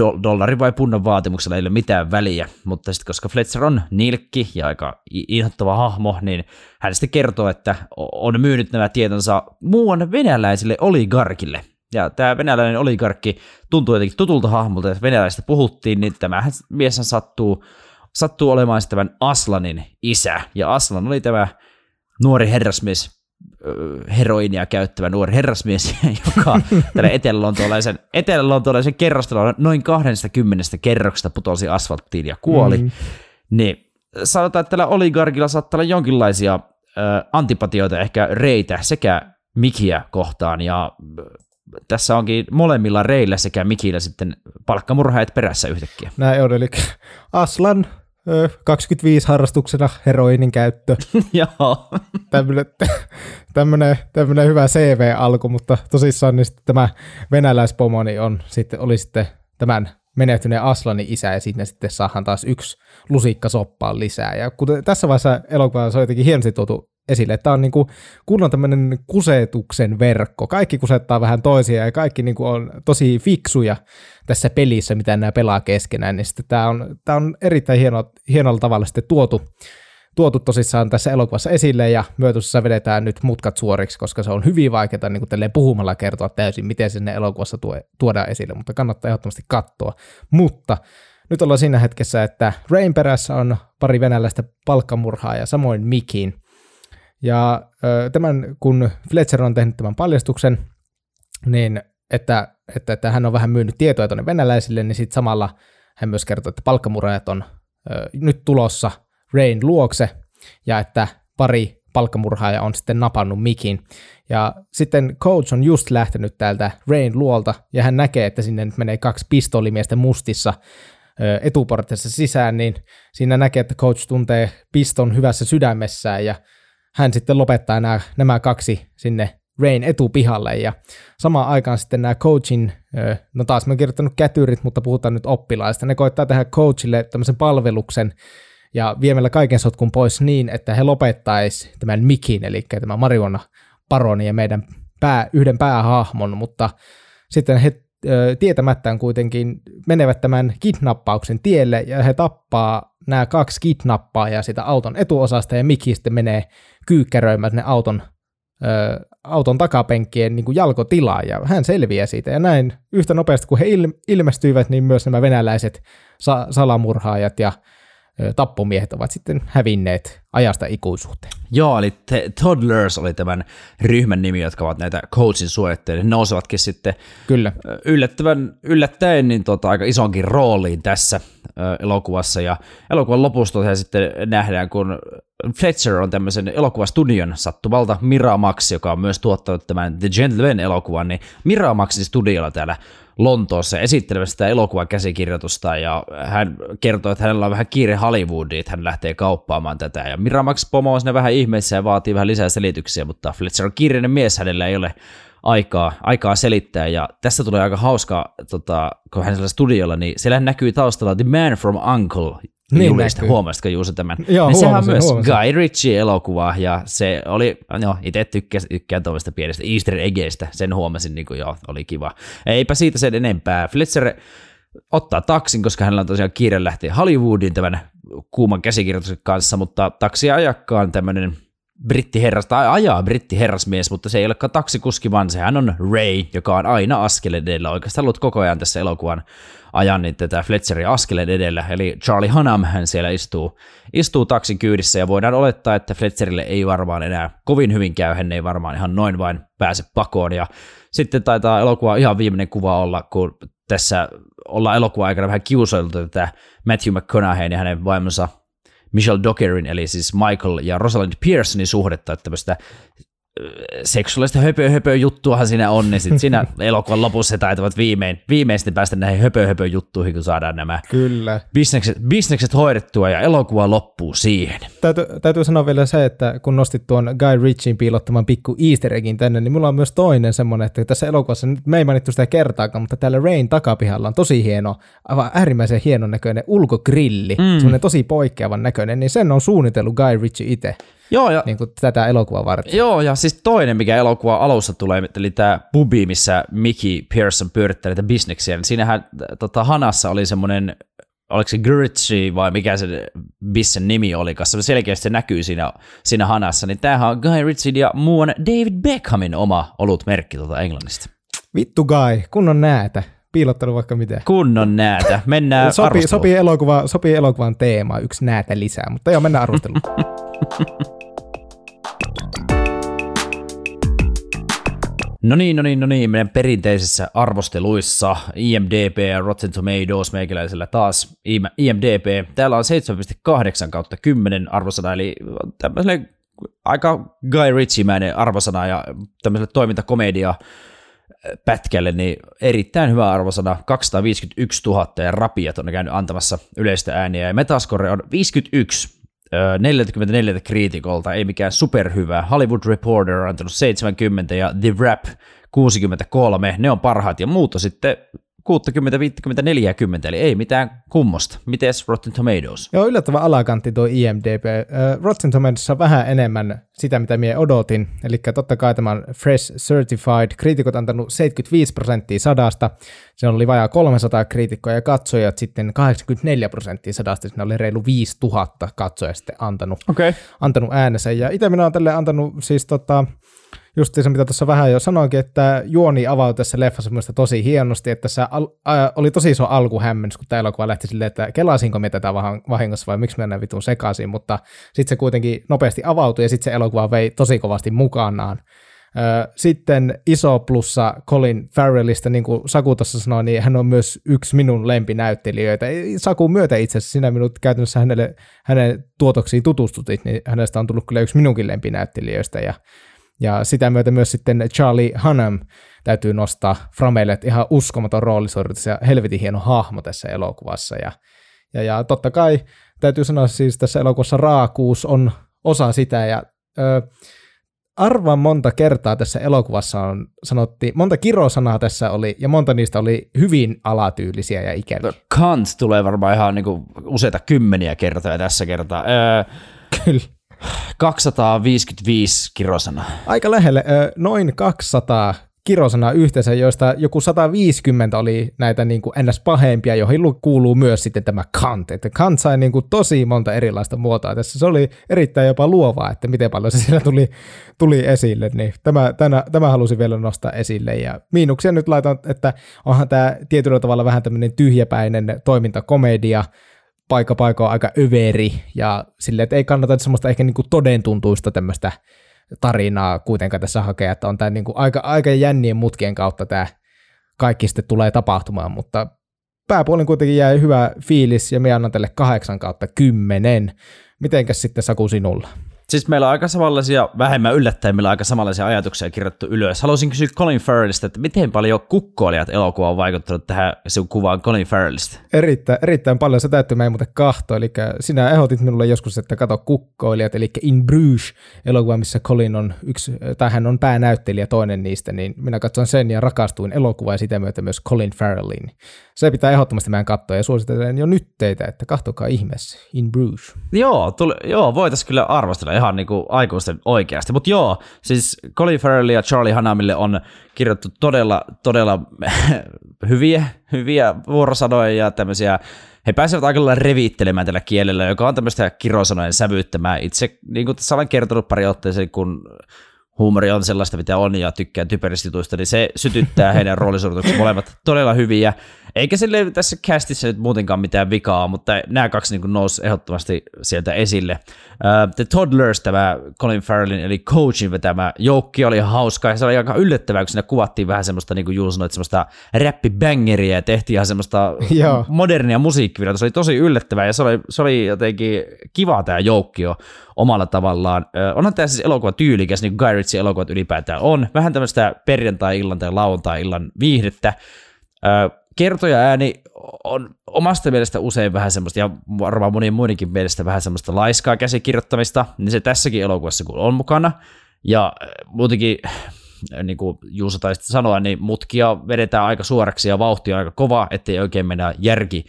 do- dollarin vai punnan vaatimuksella ei ole mitään väliä, mutta sitten koska Fletcher on nilkki ja aika inhottava hahmo, niin hän sitten kertoo, että on myynyt nämä tietonsa muun venäläisille oligarkille, ja tämä venäläinen oligarkki tuntuu jotenkin tutulta hahmolta, että venäläistä puhuttiin, niin tämä mies sattuu, sattuu olemaan tämän Aslanin isä. Ja Aslan oli tämä nuori herrasmies, heroinia käyttävä nuori herrasmies, joka tällä etelä-lontoolaisen, etelä-lontoolaisen kerrostalon noin 20 kerroksesta putosi asfalttiin ja kuoli. Mm-hmm. Niin sanotaan, että tällä oligarkilla saattaa olla jonkinlaisia ö, antipatioita ehkä reitä sekä Mikiä kohtaan ja tässä onkin molemmilla reillä sekä Mikillä sitten palkkamurhaajat perässä yhtäkkiä. Näin on, eli Aslan 25 harrastuksena heroinin käyttö. Joo. tämmöinen, tämmöinen, tämmöinen hyvä CV-alku, mutta tosissaan niin tämä venäläispomoni on, sitten, oli sitten tämän menehtyneen Aslanin isä ja sitten sitten saadaan taas yksi lusikka soppaan lisää. Ja kuten tässä vaiheessa elokuvassa on jotenkin hienosti tuotu esille. Tämä on niin kuin kunnon tämmöinen kusetuksen verkko. Kaikki kusettaa vähän toisia ja kaikki niin kuin on tosi fiksuja tässä pelissä, mitä nämä pelaa keskenään. Niin sitten tämä on, tämä on erittäin hieno, hienolla tavalla sitten tuotu, tuotu tosissaan tässä elokuvassa esille ja myötyssä vedetään nyt mutkat suoriksi, koska se on hyvin vaikeaa niin puhumalla kertoa täysin, miten sinne elokuvassa tuo, tuodaan esille, mutta kannattaa ehdottomasti katsoa. Mutta nyt ollaan siinä hetkessä, että Rain perässä on pari venäläistä palkkamurhaa ja samoin Mikin. Ja tämän, kun Fletcher on tehnyt tämän paljastuksen, niin että, että, että hän on vähän myynyt tietoja tuonne venäläisille, niin sitten samalla hän myös kertoo, että palkkamurajat on ö, nyt tulossa Rain luokse, ja että pari palkkamurhaaja on sitten napannut mikin. Ja sitten coach on just lähtenyt täältä Rain luolta, ja hän näkee, että sinne nyt menee kaksi pistolimiestä mustissa etuportissa sisään, niin siinä näkee, että coach tuntee piston hyvässä sydämessään, ja hän sitten lopettaa nämä, nämä kaksi sinne Rain etupihalle ja samaan aikaan sitten nämä coachin, no taas mä oon kirjoittanut kätyrit, mutta puhutaan nyt oppilaista, ne koittaa tehdä coachille tämmöisen palveluksen ja viemällä kaiken sotkun pois niin, että he lopettaisi tämän Mikin, eli tämä Mariona Paroni ja meidän pää, yhden päähahmon, mutta sitten he tietämättään kuitenkin menevät tämän kidnappauksen tielle ja he tappaa nämä kaksi kidnappaajaa sitä auton etuosasta ja Miki sitten menee kyykkäröimään ne auton, ö, auton takapenkkien niin kuin jalkotilaa ja hän selviää siitä. Ja näin yhtä nopeasti kuin he ilmestyivät, niin myös nämä venäläiset sa- salamurhaajat ja tappomiehet ovat sitten hävinneet ajasta ikuisuuteen. Joo, eli te- Toddlers oli tämän ryhmän nimi, jotka ovat näitä coachin suojattajia. Ne nousevatkin sitten Kyllä. yllättävän, yllättäen niin tota, aika isonkin rooliin tässä ö, elokuvassa. Ja elokuvan lopussa sitten nähdään, kun Fletcher on tämmöisen elokuvastudion sattuvalta Miramax, joka on myös tuottanut tämän The Gentleman-elokuvan, niin Miramaxin studiolla täällä Lontoossa esittelemässä sitä elokuvan käsikirjoitusta ja hän kertoo, että hänellä on vähän kiire Hollywoodiin, että hän lähtee kauppaamaan tätä ja Miramax Pomo on siinä vähän ihmeessä ja vaatii vähän lisää selityksiä, mutta Fletcher on kiireinen mies, hänellä ei ole aikaa, aikaa selittää. Ja tässä tulee aika hauska, tota, kun hän studiolla, niin siellä näkyy taustalla The Man from Uncle, niin julista. Huomasitko Juuso tämän? Joo, niin sehän on myös huomasin. Guy Ritchie-elokuva, ja se oli, no itse tykkäsin, tykkään tuommoista pienestä easter eggeistä, sen huomasin, niin kuin joo, oli kiva. Eipä siitä sen enempää. Fletcher ottaa taksin, koska hänellä on tosiaan kiire lähteä Hollywoodiin tämän kuuman käsikirjoituksen kanssa, mutta taksi ajakkaan tämmöinen brittiherras, tai ajaa brittiherrasmies, mutta se ei olekaan taksikuski, vaan sehän on Ray, joka on aina askeleen edellä. Oikeastaan ollut koko ajan tässä elokuvan ajan niin tätä Fletcherin askeleen edellä, eli Charlie Hunnam hän siellä istuu, istuu taksin kyydissä, ja voidaan olettaa, että Fletcherille ei varmaan enää kovin hyvin käy, hän ei varmaan ihan noin vain pääse pakoon, ja sitten taitaa elokuva ihan viimeinen kuva olla, kun tässä ollaan elokuva aikana vähän kiusoiltu tätä Matthew McConaugheyn ja hänen vaimonsa Michelle Dockerin, eli siis Michael ja Rosalind Pearsonin suhdetta, että tämmöistä seksuaalista höpö, höpö juttuahan siinä on, niin sitten siinä elokuvan lopussa taitavat viimein, viimein sitten päästä näihin höpö, höpö juttuihin, kun saadaan nämä Kyllä. bisnekset, bisnekset hoidettua ja elokuva loppuu siihen. Täytyy, täytyy sanoa vielä se, että kun nostit tuon Guy Ritchien piilottaman pikku easter eggin tänne, niin mulla on myös toinen semmoinen, että tässä elokuvassa, nyt me ei mainittu sitä kertaakaan, mutta täällä Rain takapihalla on tosi hieno, aivan äärimmäisen hienon näköinen ulkogrilli, mm. semmoinen tosi poikkeavan näköinen, niin sen on suunnitellut Guy Ritchie itse Joo, ja niin kuin tätä elokuvaa varten. Joo, ja siis toinen, mikä elokuva alussa tulee, eli tämä pubi, missä Mickey Pearson pyörittää näitä bisneksiä, niin siinähän äh, tota, Hanassa oli semmoinen, oliko se Gritchy vai mikä se bissen nimi oli, koska selkeästi se näkyy siinä, siinä Hanassa, niin tämähän on Guy Ritchie ja muun David Beckhamin oma olutmerkki tuota Englannista. Vittu Guy, kunnon näätä, piilottanut vaikka mitä. Kunnon näätä. Mennään Sopii, arvosteluun. sopii, elokuva, sopii elokuvan teema, yksi näätä lisää, mutta joo, mennään arvosteluun. No niin, no niin, no niin, meidän perinteisissä arvosteluissa IMDB ja Rotten Tomatoes meikäläisellä taas IMDB. Täällä on 7,8 kautta 10 arvosana, eli tämmöiselle aika Guy Ritchie-mäinen arvosana ja tämmöiselle toimintakomedia pätkälle, niin erittäin hyvä arvosana, 251 000 ja Rapiat on käynyt antamassa yleistä ääniä. Ja Metascore on 51, ö, 44 kriitikolta, ei mikään superhyvä. Hollywood Reporter on antanut 70 ja The Wrap 63, ne on parhaat ja muut on sitten 60, 50, 40, eli ei mitään kummosta. Mites Rotten Tomatoes? Joo, yllättävän alakantti tuo IMDb. Rotten Tomatoesissa vähän enemmän sitä, mitä minä odotin. Eli totta kai tämä on Fresh Certified. Kriitikot antanut 75 prosenttia sadasta. Se oli vajaa 300 kriitikkoa ja katsojat sitten 84 prosenttia sadasta. Siinä oli reilu 5000 katsojaa sitten antanut. Okay. antanut äänensä. Ja itse minä olen tälle antanut siis tota, just se, mitä tuossa vähän jo sanoinkin, että juoni avautui tässä leffassa mielestäni tosi hienosti, että tässä al- ää, oli tosi iso alkuhämmennys, kun tämä elokuva lähti silleen, että kelasinko me tätä vah- vahingossa vai miksi mennään vitun sekaisin, mutta sitten se kuitenkin nopeasti avautui ja sitten se elokuva vei tosi kovasti mukanaan. Sitten iso plussa Colin Farrellista, niin kuin Saku tuossa sanoi, niin hän on myös yksi minun lempinäyttelijöitä. Saku myötä itse asiassa sinä minut käytännössä hänelle, hänen tuotoksiin tutustutit, niin hänestä on tullut kyllä yksi minunkin lempinäyttelijöistä ja ja sitä myötä myös sitten Charlie Hunnam täytyy nostaa Frameille, että ihan uskomaton roolisuoritus ja helvetin hieno hahmo tässä elokuvassa. Ja, ja, ja totta kai täytyy sanoa siis tässä elokuvassa raakuus on osa sitä ja ö, arvaan monta kertaa tässä elokuvassa on sanottiin, monta kirosanaa tässä oli ja monta niistä oli hyvin alatyylisiä ja ikäviä. Kant tulee varmaan ihan niinku useita kymmeniä kertoja tässä kertaa. Öö, Kyllä. 255 kirosana. Aika lähelle, noin 200 kirosana yhteensä, joista joku 150 oli näitä niin kuin ns. pahempia, joihin lu- kuuluu myös sitten tämä Kant. Että Kant sai niin kuin tosi monta erilaista muotoa tässä. Se oli erittäin jopa luovaa, että miten paljon se siellä tuli, tuli esille. Niin tämä, tänä, tämä halusin vielä nostaa esille. Ja miinuksia nyt laitan, että onhan tämä tietyllä tavalla vähän tämmöinen tyhjäpäinen toimintakomedia, paikka on aika överi ja silleen, että ei kannata semmoista ehkä niin kuin todentuntuista tämmöistä tarinaa kuitenkaan tässä hakea, että on tämä niin kuin aika, aika jännien mutkien kautta tämä kaikki sitten tulee tapahtumaan, mutta pääpuolin kuitenkin jäi hyvä fiilis ja minä annan tälle 8 kautta 10. Mitenkäs sitten Saku sinulla? Siis meillä on aika samanlaisia, vähemmän yllättäen meillä on aika samanlaisia ajatuksia kirjoittu ylös. Haluaisin kysyä Colin Farrellista, että miten paljon kukkoilijat elokuva on vaikuttanut tähän sinun kuvaan Colin Farrellista? Erittäin, erittäin paljon. Se täytyy meidän muuten kahtoa. Eli sinä ehdotit minulle joskus, että kato kukkoilijat, eli In Bruges elokuva, missä Colin on yksi, tai hän on päänäyttelijä toinen niistä, niin minä katson sen ja rakastuin elokuvaan ja sitä myötä myös Colin Farrelliin. Se pitää ehdottomasti meidän katsoa ja suosittelen jo nyt teitä, että kahtokaa ihmeessä In Bruges. Joo, tuli, joo voitaisiin kyllä arvostella ihan niin kuin aikuisten oikeasti. Mutta joo, siis Colin Farrell ja Charlie Hanamille on kirjoittu todella, todella hyviä, hyviä vuorosanoja ja tämmöisiä he pääsevät aika lailla revittelemään tällä kielellä, joka on tämmöistä kirosanojen sävyttämää. Itse, niin kuin tässä olen kertonut pari otteeseen, kun huumori on sellaista, mitä on ja tykkää typeristituista, niin se sytyttää heidän roolisuorituksensa molemmat todella hyviä. Eikä sille tässä castissa nyt muutenkaan mitään vikaa, mutta nämä kaksi niin nousi ehdottomasti sieltä esille. Uh, The Toddlers, tämä Colin Farrellin eli coachin vetämä joukki oli hauska ja se oli aika yllättävää, kun siinä kuvattiin vähän semmoista, niin kuin Jules sanoi, semmoista räppibängeria ja tehtiin ihan semmoista modernia musiikkivideota. Se oli tosi yllättävää ja se oli, se oli jotenkin kiva tämä joukkio omalla tavallaan. Uh, onhan tämä siis elokuva tyylikäs, niin kuin Guy Ritchie elokuvat ylipäätään on. Vähän tämmöistä perjantai-illan tai lauantai-illan viihdettä. Kertoja ääni on omasta mielestä usein vähän semmoista, ja varmaan monien muidenkin mielestä vähän semmoista laiskaa käsikirjoittamista, niin se tässäkin elokuvassa kun on mukana, ja muutenkin niin kuin Juuso taisi sanoa, niin mutkia vedetään aika suoraksi ja vauhti on aika kova, ettei oikein mennä järki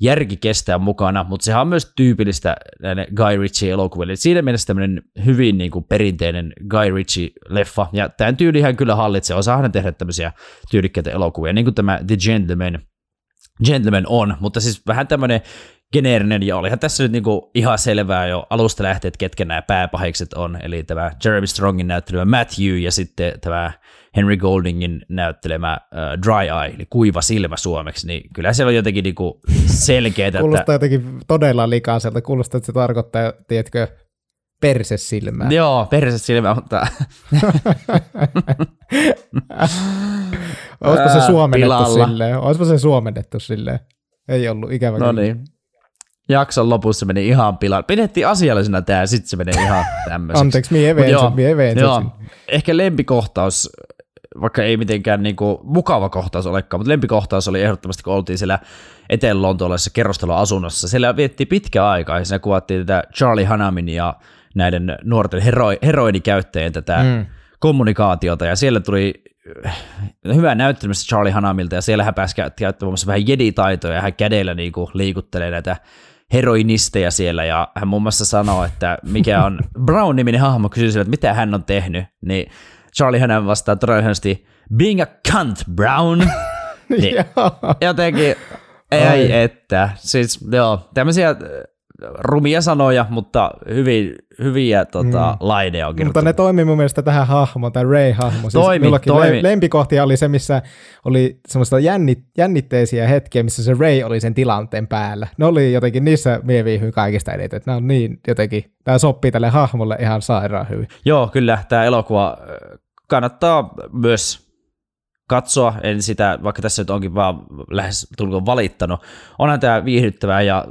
järki kestää mukana, mutta sehän on myös tyypillistä näille Guy Ritchie-elokuville. Siinä mielessä tämmöinen hyvin niin kuin perinteinen Guy Ritchie-leffa, ja tämän tyylihän kyllä hallitsee, osaa hän tehdä tämmöisiä tyylikkäitä elokuvia, niin kuin tämä The Gentleman, Gentleman on, mutta siis vähän tämmöinen geneerinen, ja olihan tässä nyt niinku ihan selvää jo alusta lähtien, että ketkä nämä pääpahikset on, eli tämä Jeremy Strongin näyttelemä Matthew ja sitten tämä Henry Goldingin näyttelemä uh, Dry Eye, eli kuiva silmä suomeksi, niin kyllä se on jotenkin niinku selkeää. kuulostaa että... jotenkin todella likaiselta, kuulostaa, että se tarkoittaa, tiedätkö, persesilmää. Joo, persesilmää, mutta... Olisiko se suomennettu silleen? Olisiko se suomennettu silleen? Ei ollut ikävä No niin jakson lopussa meni ihan pilaan. Pidettiin asiallisena tää, sitten se meni ihan tämmöiseksi. Anteeksi, mie eventsit, mie eventsit. Ehkä lempikohtaus, vaikka ei mitenkään niinku mukava kohtaus olekaan, mutta lempikohtaus oli ehdottomasti, kun oltiin siellä Etelä-Lontoolaisessa kerrostaloasunnossa. Siellä vietti pitkä aika ja siinä kuvattiin tätä Charlie Hanamin ja näiden nuorten hero- heroinikäyttäjien tätä mm. kommunikaatiota ja siellä tuli hyvää näyttelemistä Charlie Hanamilta ja siellä hän pääsi käyttämään vähän jeditaitoja ja hän kädellä niinku liikuttelee näitä heroinisteja siellä, ja hän muun muassa sanoo, että mikä on Brown-niminen hahmo, kysyy sille, että mitä hän on tehnyt, niin Charlie hänen vastaa todennäköisesti, being a cunt, Brown. niin, jotenkin, ei että, siis joo, tämmöisiä rumia sanoja, mutta hyvin, hyviä tota, mm. laineja on Mutta ne toimii mun mielestä tähän hahmoon, tämä Ray-hahmo. Siis toimi, toimi. lempikohtia oli se, missä oli semmoista jännit, jännitteisiä hetkiä, missä se Ray oli sen tilanteen päällä. Ne oli jotenkin, niissä mie viihyin kaikista eniten, että nämä on niin jotenkin, tämä sopii tälle hahmolle ihan sairaan hyvin. Joo, kyllä, tämä elokuva kannattaa myös katsoa, en sitä, vaikka tässä nyt onkin vaan lähes tulkoon valittanut. Onhan tämä viihdyttävää ja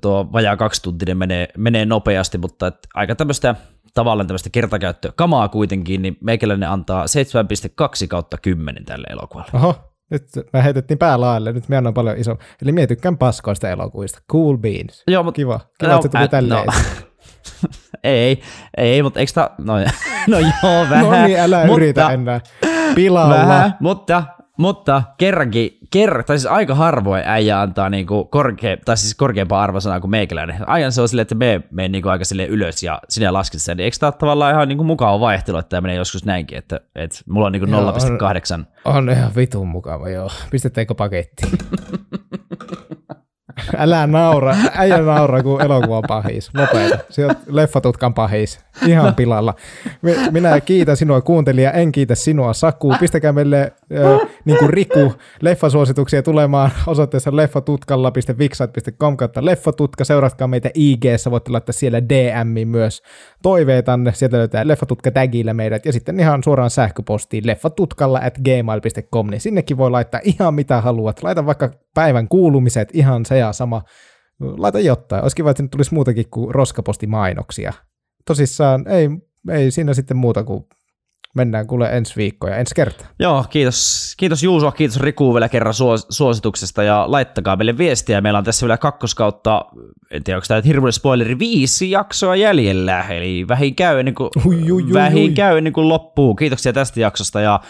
tuo vajaa kaksi tuntinen menee, menee nopeasti, mutta et aika tämmöistä tavallaan tämmöistä kertakäyttökamaa kuitenkin, niin meikäläinen antaa 7,2 kautta 10 tälle elokuvalle. Oho, nyt me heitettiin päälaille, nyt me annan paljon iso. Eli me tykkään paskoista elokuvista. Cool beans. Joo, mutta... Kiva, kiva no, että se tuli tälleen. No. ei, ei, mutta eikö ta... No, no joo, vähän. no niin, älä mutta, yritä enää. Pilalla. Vähän, mutta mutta kerrankin, ker, tai siis aika harvoin äijä antaa niinku korkea, tai siis korkeampaa arvosanaa kuin meikäläinen. Ajan se on silleen, että me menen niinku aika sille ylös ja sinä lasket sen. Eikö tämä tavallaan ihan niinku mukava vaihtelu, että tämä menee joskus näinkin, että, että mulla on niinku 0,8. On, on ihan vitun mukava, joo. Pistettekö paketti? Älä naura, äijä naura, kun elokuva on pahis. Lopeta. Sieltä leffatutkan pahis. Ihan pilalla. Minä kiitän sinua kuuntelija, en kiitä sinua Saku. Pistäkää meille äh, niin kuin Riku leffasuosituksia tulemaan osoitteessa leffatutkalla.vixat.com kautta leffatutka. Seuratkaa meitä ig voitte laittaa siellä DM myös toiveitanne. Sieltä löytää leffatutka tagillä meidät ja sitten ihan suoraan sähköpostiin leffatutkalla at gmail.com, niin sinnekin voi laittaa ihan mitä haluat. Laita vaikka päivän kuulumiset, ihan se ja sama. Laita jotain. Olisi kiva, että tulisi muutakin kuin roskapostimainoksia tosissaan ei, ei siinä sitten muuta kuin mennään kuule ensi viikko ja ensi kertaa. Joo, kiitos, kiitos Juuso, kiitos Riku vielä kerran suos, suosituksesta ja laittakaa meille viestiä. Meillä on tässä vielä kakkoskautta, en tiedä onko tämä hirveä spoileri, viisi jaksoa jäljellä, eli vähin käy ennen kuin, Ui, ui, ui, vähin ui. käy ennen kuin loppuu. Kiitoksia tästä jaksosta ja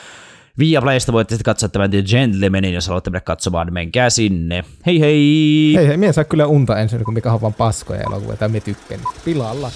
Viaplaysta voitte sitten katsoa tämän The Gentlemanin, jos haluatte mennä katsomaan, menkää sinne. Hei hei! Hei hei, mie saa kyllä unta ensin, kun mikä on vaan paskoja elokuvia, tai me tykkään. Pilalla.